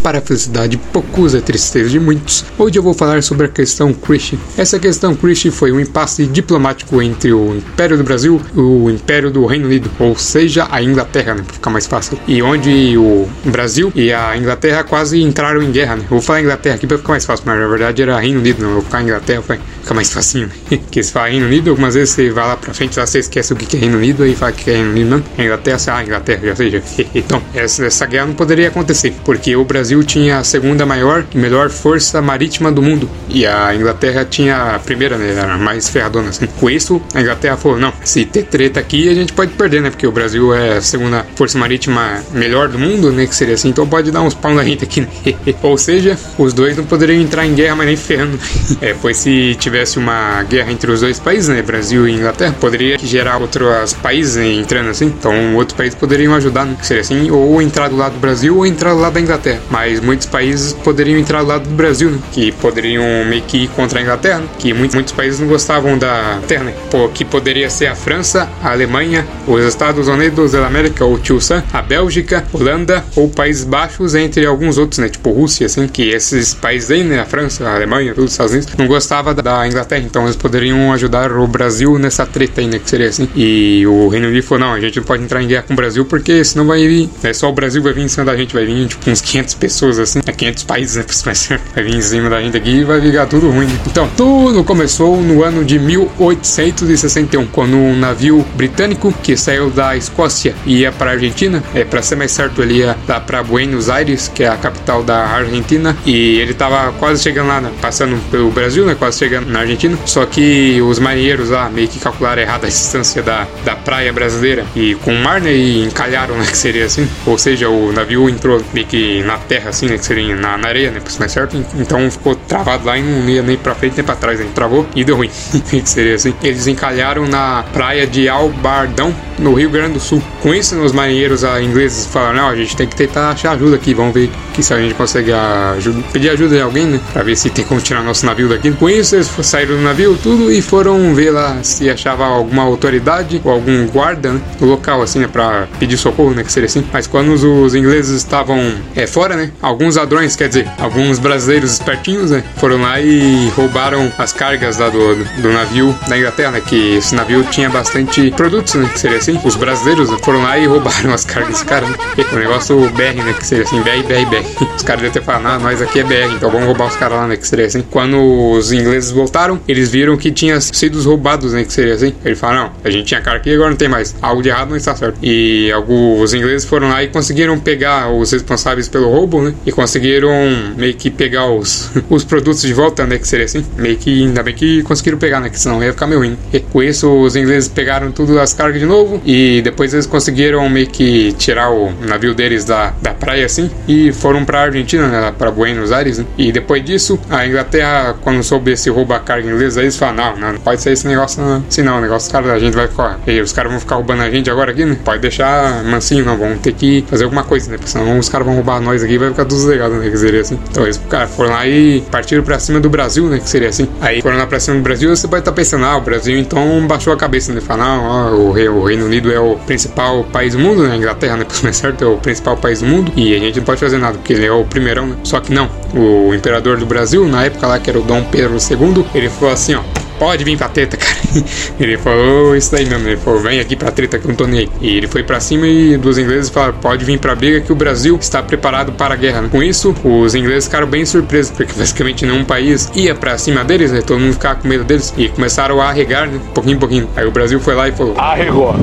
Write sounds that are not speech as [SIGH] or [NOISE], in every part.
para a felicidade de poucos e tristeza de muitos, hoje eu vou falar sobre a questão Christian. Essa questão Christian foi um impasse diplomático entre o Império do Brasil e o Império do Reino Unido, ou seja, a Inglaterra, né, para ficar mais fácil. E onde o Brasil e a Inglaterra quase entraram em guerra, né? Vou falar Inglaterra aqui para ficar mais fácil, mas na verdade era Reino Unido, não vou ficar Inglaterra, vai ficar mais facinho? [LAUGHS] Porque se fala Reino Unido, algumas vezes você vai lá pra frente, lá você esquece o que é Reino Unido e fala que é Reino Unido, não. Inglaterra, você, ah, Inglaterra, já seja. [LAUGHS] então, essa, essa guerra não poderia acontecer, porque o Brasil tinha a segunda maior e melhor força marítima do mundo, e a Inglaterra tinha a primeira, né, a mais ferradona, assim. Com isso, a Inglaterra falou, não, se ter treta aqui, a gente pode perder, né, porque o Brasil é a segunda força marítima melhor do mundo, né, que seria assim, então pode dar uns pau na gente aqui, né? [LAUGHS] Ou seja, os dois não poderiam entrar em guerra, mas nem ferrando. é, pois se tivesse uma guerra entre os dois países, né, Brasil e Inglaterra, poderia gerar outros países entrando assim, então outros países poderiam ajudar, né, seria assim, ou entrar do lado do Brasil ou entrar do lado da Inglaterra. Mas muitos países poderiam entrar do lado do Brasil, né, que poderiam meio que ir contra a Inglaterra, né, que muitos, muitos países não gostavam da Terra, né, que poderia ser a França, a Alemanha, os Estados Unidos da América, ou Tio Sam, a Bélgica, Holanda ou Países Baixos, entre alguns outros, né, tipo Rússia, assim, que esses países aí, né, a França, a Alemanha, todos os Estados Unidos, não gostavam da Inglaterra, então eles poderiam ajudar o Brasil nessa treta né, que seria assim. E o Reino Unido falou, não, a gente não pode entrar em guerra com o Brasil porque senão vai vir, é só o Brasil vai vir em cima da gente, vai vir tipo uns 500 pessoas assim, é 500 países, né, [LAUGHS] vai vir em cima da gente aqui e vai ficar tudo ruim. Então, tudo começou no ano de 1861, quando um navio britânico que saiu da Escócia e ia para a Argentina, é para ser mais certo, ele ia lá para Buenos Aires, que é a capital da Argentina, e ele tava quase chegando lá, né, passando pelo Brasil, né, quase chegando na Argentina, só que os marinheiros lá meio que calcularam errado a distância da, da praia brasileira e com o mar, né, e encalharam, né, [LAUGHS] que seria assim, ou seja, o navio entrou meio que na terra, assim, né, que seria na, na areia, né, mais certo, então ficou travado lá e não ia nem pra frente nem pra trás, né, travou e deu ruim, [LAUGHS] que seria assim. Eles encalharam na praia de Albardão, no Rio Grande do Sul. Com isso, os marinheiros ah, ingleses falaram, não, a gente tem que tentar achar ajuda aqui, vamos ver que se a gente consegue ajuda, pedir ajuda de alguém, né, pra ver se tem como tirar nosso navio daqui. Com isso, eles saíram do navio, tudo, e foram ver lá se achava alguma autoridade ou algum guarda né, no local, assim, né, pra pedir socorro, né, que seria assim. Mas quando os, os ingleses estavam é, fora, né, alguns ladrões, quer dizer, alguns brasileiros espertinhos, né, foram lá e roubaram as cargas lá do, do navio da Inglaterra, né, que esse navio tinha bastante produtos, né, que seria assim. Os brasileiros né, foram lá e roubaram as cargas cara, né. O negócio BR, né, que seria assim, BR, BR, BR. Os caras devem ter falado, ah, nós aqui é BR, então vamos roubar os caras lá, né, que seria assim. Quando os ingleses voltaram, eles viram que tinha sido roubados, né, que seria assim. Ele fala, não, a gente tinha cara aqui agora não tem mais. Algo de errado não está certo. E alguns ingleses foram lá e conseguiram pegar os responsáveis pelo roubo, né? E conseguiram meio que pegar os, [LAUGHS] os produtos de volta, né? Que seria assim. Meio que ainda bem que conseguiram pegar, né? Que senão ia ficar meio ruim. E com isso, os ingleses pegaram tudo as cargas de novo. E depois eles conseguiram meio que tirar o navio deles da, da praia, assim. E foram pra Argentina, né? Pra Buenos Aires. Né? E depois disso, a Inglaterra, quando soube esse roubo carga inglesa, eles falaram: não, não, não pode ser esse negócio, não. Assim não, o negócio, cara, a gente vai ficar. E os caras vão ficar roubando a gente agora aqui, né? Pode deixar mansinho, não. Vamos ter que fazer alguma coisa, né? Porque senão os caras vão roubar nós aqui e vai ficar tudo desligado, né? Que seria assim. Então eles, cara, foram lá e partiram pra cima do Brasil, né? Que seria assim. Aí foram lá pra cima do Brasil, você pode estar tá pensando, ah, o Brasil então baixou a cabeça, né? Falar, não, ó, o, Rei, o Reino Unido é o principal país do mundo, né? A Inglaterra, né? [LAUGHS] Por certo, é o principal país do mundo. E a gente não pode fazer nada, porque ele é o primeirão, né? Só que não. O imperador do Brasil, na época lá, que era o Dom Pedro II, ele falou assim, ó pode vir pra treta, cara. [LAUGHS] Ele falou isso daí mesmo. Ele falou, vem aqui pra treta que eu não tô nem aí. E ele foi pra cima e dos ingleses falaram, pode vir pra briga que o Brasil está preparado para a guerra. Com isso, os ingleses ficaram bem surpresos, porque basicamente nenhum país ia pra cima deles, né? Todo mundo ficava com medo deles. E começaram a arregar, né? Pouquinho em pouquinho. Aí o Brasil foi lá e falou, arregou.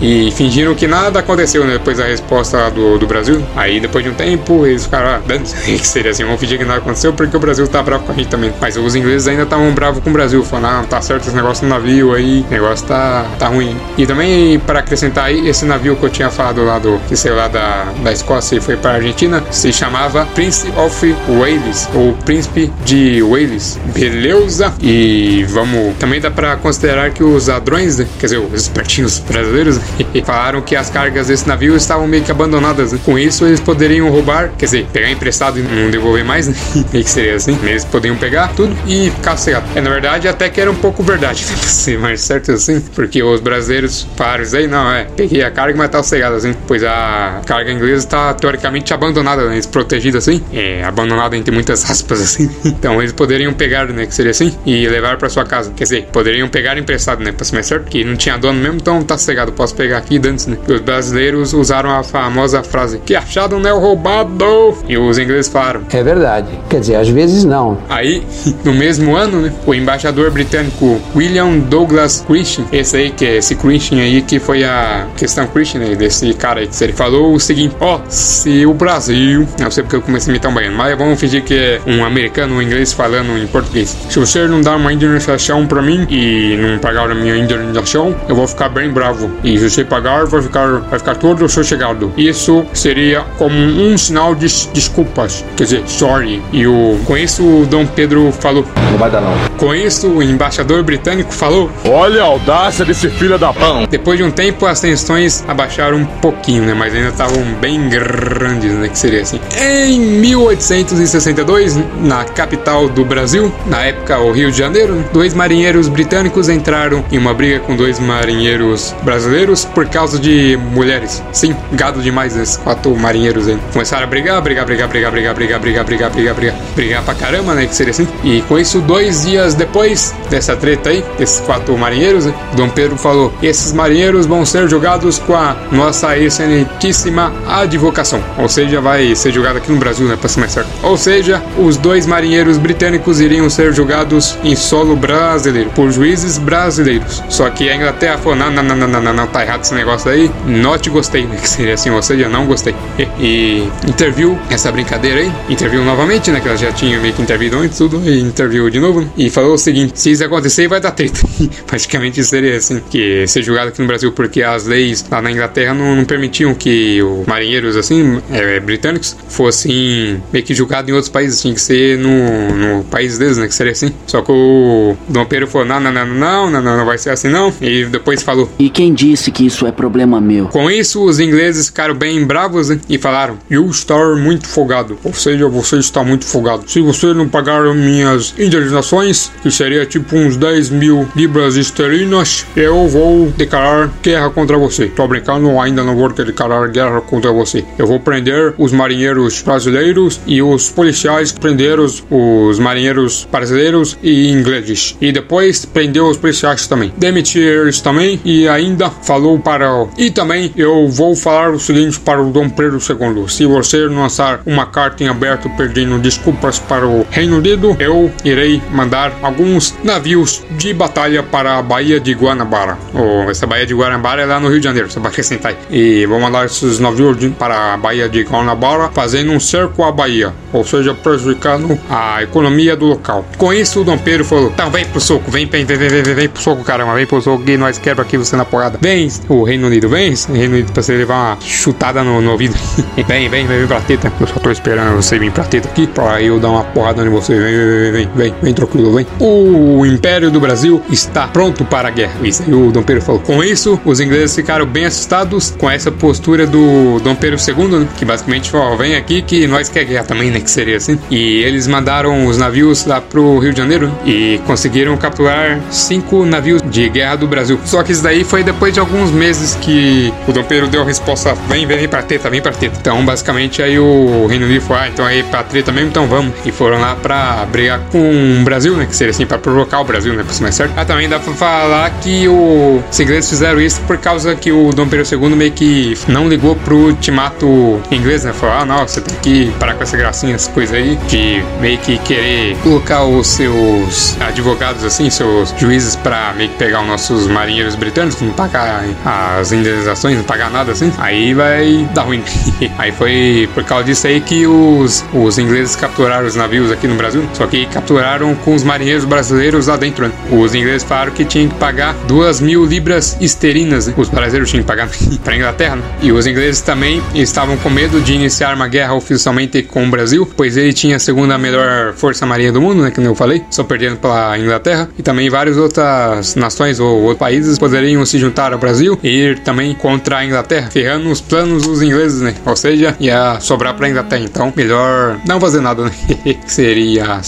E fingiram que nada aconteceu, né? Depois da resposta do, do Brasil. Aí depois de um tempo, eles ficaram, ah, dando [LAUGHS] que seria assim, vamos fingir que nada aconteceu porque o Brasil tá bravo com a gente também. Mas os ingleses ainda estavam bravos com o Brasil, falando, ah, tá certo esse negócio no navio aí, o negócio tá, tá ruim. E também, para acrescentar aí, esse navio que eu tinha falado lá do, que saiu lá da, da Escócia e foi pra Argentina, se chamava Prince of Wales, ou Príncipe de Wales. Beleza? E vamos, também dá pra considerar que os ladrões, né? quer dizer, os espertinhos brasileiros, [LAUGHS] falaram que as cargas desse navio estavam meio que abandonadas. Né? Com isso, eles poderiam roubar, quer dizer, pegar emprestado e não devolver mais, né? [LAUGHS] meio que seria assim. Eles poderiam pegar tudo e ficar cegado. É, na verdade, até que era um pouco verdade? [LAUGHS] Pra ser mais certo assim, porque os brasileiros falaram isso aí, não, é, peguei a carga, mas tá cegado assim, pois a carga inglesa está teoricamente abandonada, né? Desprotegida assim, é, abandonada entre muitas aspas [LAUGHS] assim. Então eles poderiam pegar, né, que seria assim, e levar para sua casa. Quer dizer, poderiam pegar emprestado, né, pra ser mais certo, que não tinha dono mesmo, então tá cegado, posso pegar aqui e dança, né. Os brasileiros usaram a famosa frase, que achado não é roubado, e os ingleses falaram. É verdade, quer dizer, às vezes não. Aí, [LAUGHS] no mesmo ano, né, o embaixador britânico William Douglas Christian, esse aí, que é esse Christian aí, que foi a questão Christian, né, desse cara aí, ele falou o seguinte, ó, oh, se o Brasil, não sei porque eu comecei a imitar um baiano, mas vamos fingir que é um americano, um inglês falando em português. Se você não dá uma indenização pra mim e não pagar a minha indenização, eu vou ficar bem bravo. E se você pagar, vai ficar, vai ficar todo sossegado. Isso seria como um sinal de desculpas, quer dizer, sorry. E o, com isso o Dom Pedro falou. Não vai dar não. Com isso o embaixador britânico falou. Olha a audácia desse filho da pão. Depois de um tempo as tensões abaixaram um pouquinho, né? Mas ainda estavam bem grandes, né? Que seria assim. Em 1862, na capital do Brasil, na época o Rio de Janeiro, dois marinheiros britânicos entraram em uma briga com dois marinheiros brasileiros por causa de mulheres. Sim, gado demais esses quatro marinheiros aí. Começaram a brigar, brigar, brigar, brigar, brigar, brigar, brigar, brigar, brigar, brigar, brigar pra caramba, né? Que seria assim. E com isso, dois dias depois dessa treta aí, desses quatro marinheiros, né, Dom Pedro falou: esses marinheiros vão ser julgados com a nossa excelentíssima advocação. Ou seja, vai ser julgado aqui no Brasil, né? Pra ser mais certo. Ou seja, os dois marinheiros britânicos iriam ser julgados em solo brasileiro, por juízes brasileiros. Só que a Inglaterra falou: não, não, não, não, não, não, não tá errado esse negócio aí. Não te gostei, né? [LAUGHS] Que seria assim, ou seja, não gostei. E, e interviu essa brincadeira aí, interviu novamente, né? Que ela já tinha meio que intervido antes, tudo, e interviu de novo, né? E falou o seguinte: se acontecer, vai dar treta. [LAUGHS] Praticamente seria assim, que ser julgado aqui no Brasil, porque as leis lá na Inglaterra não, não permitiam que os marinheiros, assim, é, britânicos, fossem meio que julgados em outros países, tinha que ser no, no país deles, né? Que seria assim. Só que o Dom Pedro falou: não, não, não, não, não, não, não vai ser assim não. E depois falou: E quem disse que isso é problema meu? Com isso, os ingleses ficaram bem bravos né? e falaram: You estar muito folgado. Ou seja, você está muito folgado. Se você não pagar minhas indenizações, que seria tipo uns 10 mil libras esterlinas, eu vou declarar guerra contra você. Tô brincando, ainda não vou declarar guerra contra você. Eu vou prender os marinheiros brasileiros e os policiais prender os, os marinheiros brasileiros e ingleses. E depois prender os policiais também. Demitir eles também e ainda falou para. E também eu vou falar o seguinte para o Dom Pedro II: se você lançar uma carta em aberto pedindo desculpas para o Reino Unido, eu irei mandar alguns navios de batalha para a Baía de Guanabara. Oh, essa Baía de Guanabara é lá no Rio de Janeiro, só para acrescentar. E vou mandar esses navios para a Baía de Guanabara fazendo um cerco à Bahia, ou seja, prejudicando a economia do local. Com isso, o Dom Pedro falou: então vem pro soco, vem, vem, vem, vem, vem, vem pro soco, caramba, vem pro soco que nós quebra aqui você na porrada. Vem, o Reino Unido, vem, Reino Unido, pra você levar uma chutada no, no ouvido. vem, vem, vem, vem pra teta. Eu só tô esperando você vir pra teta aqui pra eu dar uma porrada em você. Vem, vem, vem, vem, vem, vem, tranquilo, vem. O Império do Brasil está pronto para a guerra. Isso aí o Dom Pedro falou. Com isso, os ingleses ficaram bem assustados com essa postura do Dom Pedro II, né? Que basicamente falou: vem aqui que nós quer guerra também, né? Que seria assim. E eles mandaram os navios lá pro Rio de Janeiro e conseguiram capturar cinco navios de guerra do Brasil. Só que isso daí foi depois de alguns meses que o Dom Pedro deu a resposta: vem, vem, vem pra treta, vem pra treta. Então, basicamente, aí o Reino Unido falou: ah, então aí pra treta mesmo, então vamos. E foram lá pra brigar com o Brasil, né? Que seria assim, pra provocar o Brasil, né? Pra ser mais certo. Ah, também dá pra falar que o... os ingleses fizeram isso por causa que o Dom Pedro II meio que não ligou pro ultimato inglês, né? Falou: ah, não, você tem que parar com essa gracinha, essas coisas aí, de meio que querer colocar os seus advogados, assim, seus juízes pra meio que pegar os nossos marinheiros britânicos, não pagar as indenizações, não pagar nada assim. Aí vai dar ruim. [LAUGHS] aí foi por causa disso aí que os, os ingleses capturaram os navios aqui no Brasil, só que capturaram com os marinheiros brasileiros dentro. Né? Os ingleses falaram que tinham que pagar duas mil libras esterlinas, né? os brasileiros tinham que pagar [LAUGHS] para Inglaterra. Né? E os ingleses também estavam com medo de iniciar uma guerra oficialmente com o Brasil, pois ele tinha a segunda melhor força marinha do mundo, né, que eu falei, só perdendo pela Inglaterra, e também várias outras nações ou outros países poderiam se juntar ao Brasil e ir também contra a Inglaterra, ferrando os planos dos ingleses, né? Ou seja, ia sobrar pra Inglaterra. Então, melhor não fazer nada, né? [LAUGHS] Seria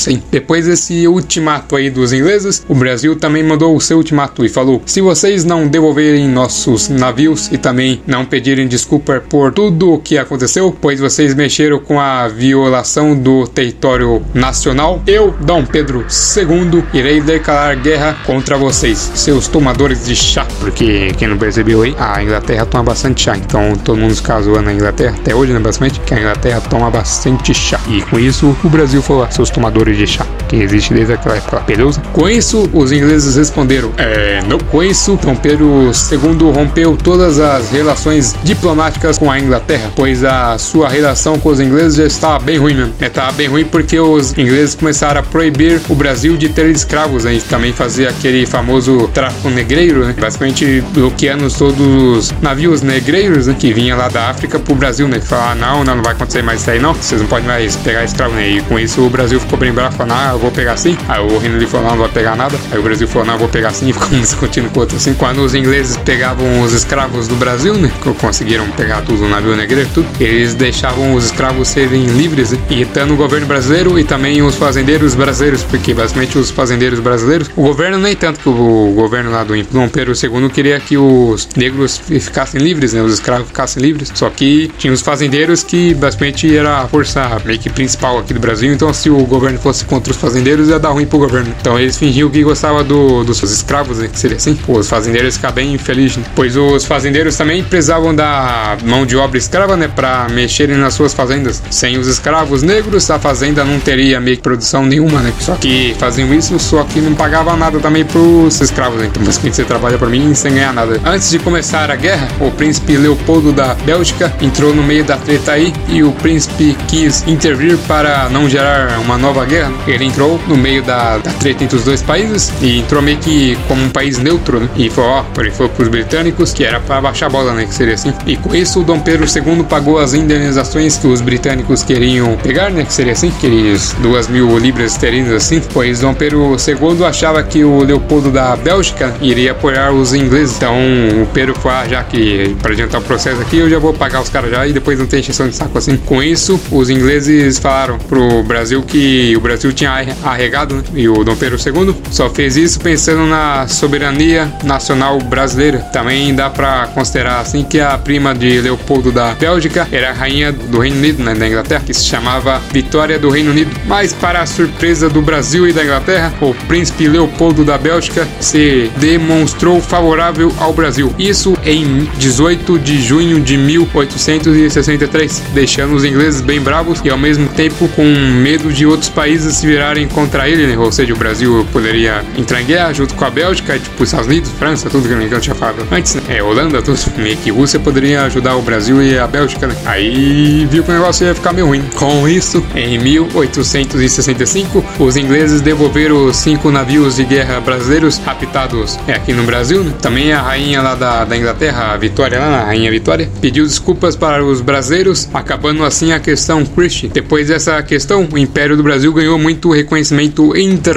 Sim. Depois desse ultimato aí dos ingleses, o Brasil também mandou o seu ultimato e falou: se vocês não devolverem nossos navios e também não pedirem desculpa por tudo o que aconteceu, pois vocês mexeram com a violação do território nacional, eu, Dom Pedro II, irei declarar guerra contra vocês, seus tomadores de chá. Porque quem não percebeu aí, a Inglaterra toma bastante chá. Então todo mundo se casou na Inglaterra, até hoje, né? Basicamente, que a Inglaterra toma bastante chá. E com isso, o Brasil falou: seus tomadores de chá, que existe desde aquela época, beleza? Com isso, os ingleses responderam: é, não. Com isso, Dom Pedro II rompeu todas as relações diplomáticas com a Inglaterra, pois a sua relação com os ingleses já estava bem ruim mesmo. Estava é, bem ruim porque os ingleses começaram a proibir o Brasil de ter escravos, né? E também fazia aquele famoso tráfico negreiro, né? Basicamente bloqueando todos os navios negreiros né? que vinham lá da África pro Brasil, né? Falar, não, não, não vai acontecer mais isso aí não, vocês não podem mais pegar escravo, né? E com isso o Brasil ficou bem bravo, falando, ah, eu vou pegar sim. Aí o Reino Unido falou, não, não vai pegar nada. Aí o Brasil falou, não, vou pegar sim. Ficou discutindo com outro assim. Quando os ingleses pegavam os escravos do Brasil, né? Que conseguiram pegar tudo, o navio negreiro, tudo. Eles deixavam os escravos serem livres, irritando o governo brasileiro e também os fazendeiros brasileiros, porque basicamente os fazendeiros brasileiros, o governo nem tanto que o governo lá do Dom Pedro II queria que os negros ficassem livres, né? Os escravos ficassem livres. Só que tinha os fazendeiros que basicamente era a força meio que principal aqui do Brasil. Então se o governo fosse contra os fazendeiros ia dar ruim pro governo. Então eles fingiam que gostavam do, dos escravos, né? Que seria assim. Os fazendeiros ficar bem infelizes, né? Pois os fazendeiros também precisavam da mão de obra escrava, né? Pra mexerem nas suas fazendas. Sem os escravos negros, a fazenda não teria meio que produção nenhuma, né? Só que faziam isso, só que não pagava nada também pros escravos, né? Então basicamente você trabalha por mim sem ganhar nada. Antes de começar a guerra, o príncipe Leopoldo da Bélgica entrou no meio da treta aí e o príncipe quis intervir para não gerar uma nova guerra. Ele entrou no meio da, da treta entre os dois países e entrou meio que como um país neutro, né? E falou, ó, ele foi pros britânicos que era para baixar a bola, né? Que seria assim. E com isso, o Dom Pedro II pagou as indenizações que os britânicos queriam pegar, né? Que seria assim, aqueles duas mil libras esterlinas assim. Pois Dom Pedro II achava que o Leopoldo da Bélgica iria apoiar os ingleses. Então o Pedro foi, ah, já que para adiantar o processo aqui, eu já vou pagar os caras já e depois não tem exceção de saco assim. Com isso, os ingleses falaram pro Brasil que o Brasil tinha arregado, né? e o Dom Pedro II só fez isso pensando na soberania nacional brasileira. Também dá para considerar assim que a prima de Leopoldo da Bélgica era a rainha do Reino Unido, né, da Inglaterra, que se chamava Vitória do Reino Unido. Mas para a surpresa do Brasil e da Inglaterra, o príncipe Leopoldo da Bélgica se demonstrou favorável ao Brasil. Isso em 18 de junho de 1863, deixando os ingleses bem bravos e ao mesmo tempo com medo de outros países se virarem contra ele, né? Seja, o Brasil poderia entrar em guerra junto com a Bélgica, tipo os Estados Unidos, França, tudo que eu tinha falado antes, né? É, Holanda, tudo, meio que Rússia poderia ajudar o Brasil e a Bélgica, né? Aí viu que o negócio ia ficar meio ruim. Com isso, em 1865, os ingleses devolveram os cinco navios de guerra brasileiros raptados é, aqui no Brasil, né? Também a rainha lá da, da Inglaterra, a Vitória, lá, a rainha Vitória, pediu desculpas para os brasileiros, acabando assim a questão Christie. Depois dessa questão, o Império do Brasil ganhou muito reconhecimento internacional,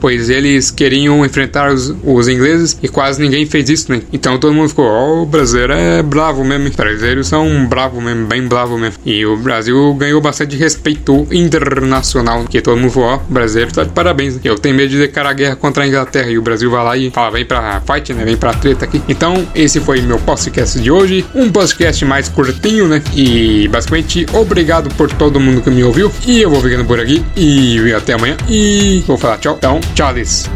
pois eles queriam enfrentar os, os ingleses e quase ninguém fez isso, né? Então todo mundo ficou, ó, oh, o brasileiro é bravo mesmo, os brasileiros são bravos mesmo, bem bravo mesmo. E o Brasil ganhou bastante respeito internacional, porque todo mundo falou, ó, oh, brasileiro tá de parabéns. Eu tenho medo de declarar guerra contra a Inglaterra e o Brasil vai lá e fala, vem pra fight, né? Vem pra treta aqui. Então, esse foi meu podcast de hoje, um podcast mais curtinho, né? E basicamente, obrigado por todo mundo que me ouviu. E eu vou ficando por aqui. E até amanhã. E Vou falar tchau, é então. Charles.